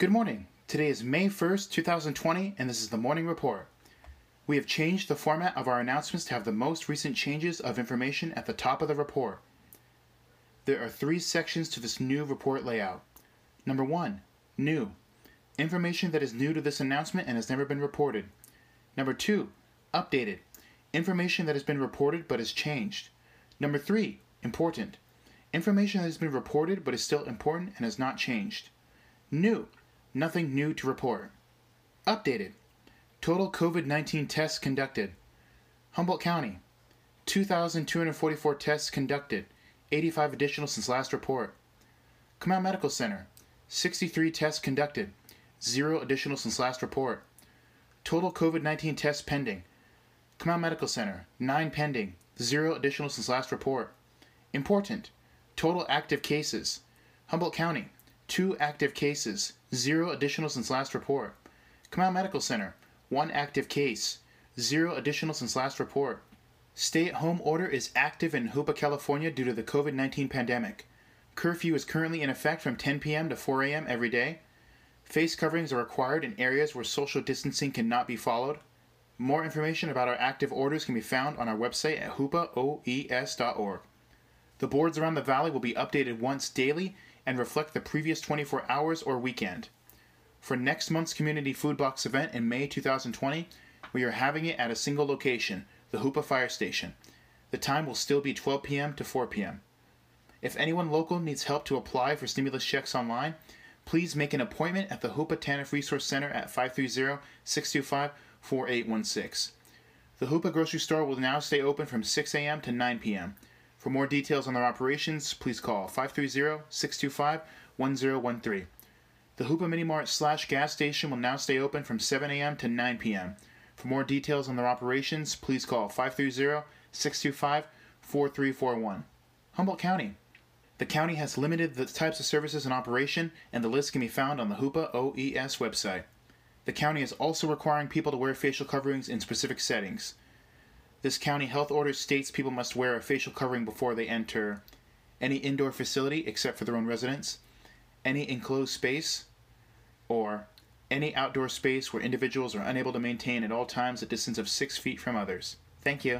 Good morning. Today is May 1st, 2020, and this is the Morning Report. We have changed the format of our announcements to have the most recent changes of information at the top of the report. There are three sections to this new report layout. Number one, new. Information that is new to this announcement and has never been reported. Number two, updated. Information that has been reported but has changed. Number three, important. Information that has been reported but is still important and has not changed. New. Nothing new to report. Updated. Total COVID 19 tests conducted. Humboldt County. 2,244 tests conducted, 85 additional since last report. K'ima:w Medical Center. 63 tests conducted, 0 additional since last report. Total COVID 19 tests pending. K'ima:w Medical Center. 9 pending, 0 additional since last report. Important. Total active cases. Humboldt County. 2 active cases, 0 additional since last report. K'ima:w Medical Center, 1 active case, 0 additional since last report. Stay at home order is active in Hoopa, California due to the COVID 19 pandemic. Curfew is currently in effect from 10 p.m. to 4 a.m. every day. Face coverings are required in areas where social distancing cannot be followed. More information about our active orders can be found on our website at hoopaoes.org. The boards around the valley will be updated once daily and reflect the previous 24 hours or weekend. For next month's Community Food Box event in May 2020, we are having it at a single location, the Hoopa Fire Station. The time will still be 12 p.m. to 4 p.m. If anyone local needs help to apply for stimulus checks online, please make an appointment at the Hoopa TANF Resource Center at 530 625 4816. The Hoopa grocery store will now stay open from 6 a.m. to 9 p.m. For more details on their operations, please call 530-625-1013. The Hoopa Mini Mart slash gas station will now stay open from 7 a.m. to 9 p.m. For more details on their operations, please call 530-625-4341. Humboldt County. The county has limited the types of services in operation, and the list can be found on the Hoopa OES website. The county is also requiring people to wear facial coverings in specific settings. This county health order states people must wear a facial covering before they enter any indoor facility except for their own residence, any enclosed space, or any outdoor space where individuals are unable to maintain at all times a distance of six feet from others. Thank you.